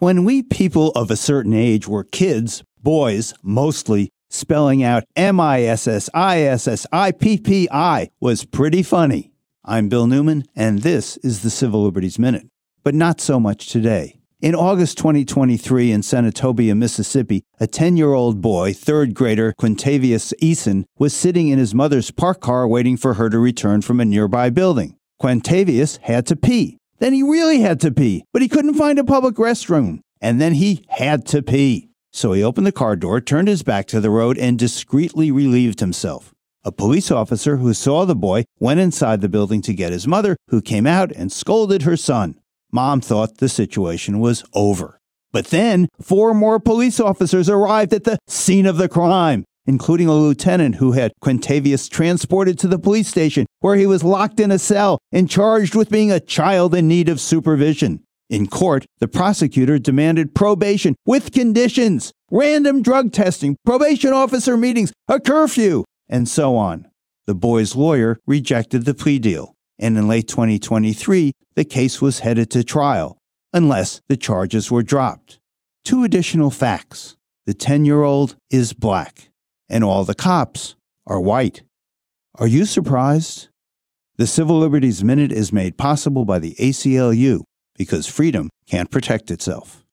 When we people of a certain age were kids, boys mostly, spelling out M I S S I S S I P P I was pretty funny. I'm Bill Newman, and this is the Civil Liberties Minute. But not so much today. In August 2023 in Senatobia, Mississippi, a 10 year old boy, third grader Quintavious Eason, was sitting in his mother's parked car waiting for her to return from a nearby building. Quintavious had to pee. Then he really had to pee, but he couldn't find a public restroom. And then he had to pee. So he opened the car door, turned his back to the road, and discreetly relieved himself. A police officer who saw the boy went inside the building to get his mother, who came out and scolded her son. Mom thought the situation was over. But then, four more police officers arrived at the scene of the crime, including a lieutenant who had Quintavious transported to the police station, where he was locked in a cell and charged with being a child in need of supervision. In court, the prosecutor demanded probation with conditions, random drug testing, probation officer meetings, a curfew, and so on. The boy's lawyer rejected the plea deal and in late 2023, the case was headed to trial, unless the charges were dropped. Two additional facts the 10 year old is black, and all the cops are white. Are you surprised? The Civil Liberties Minute is made possible by the ACLU because freedom can't protect itself.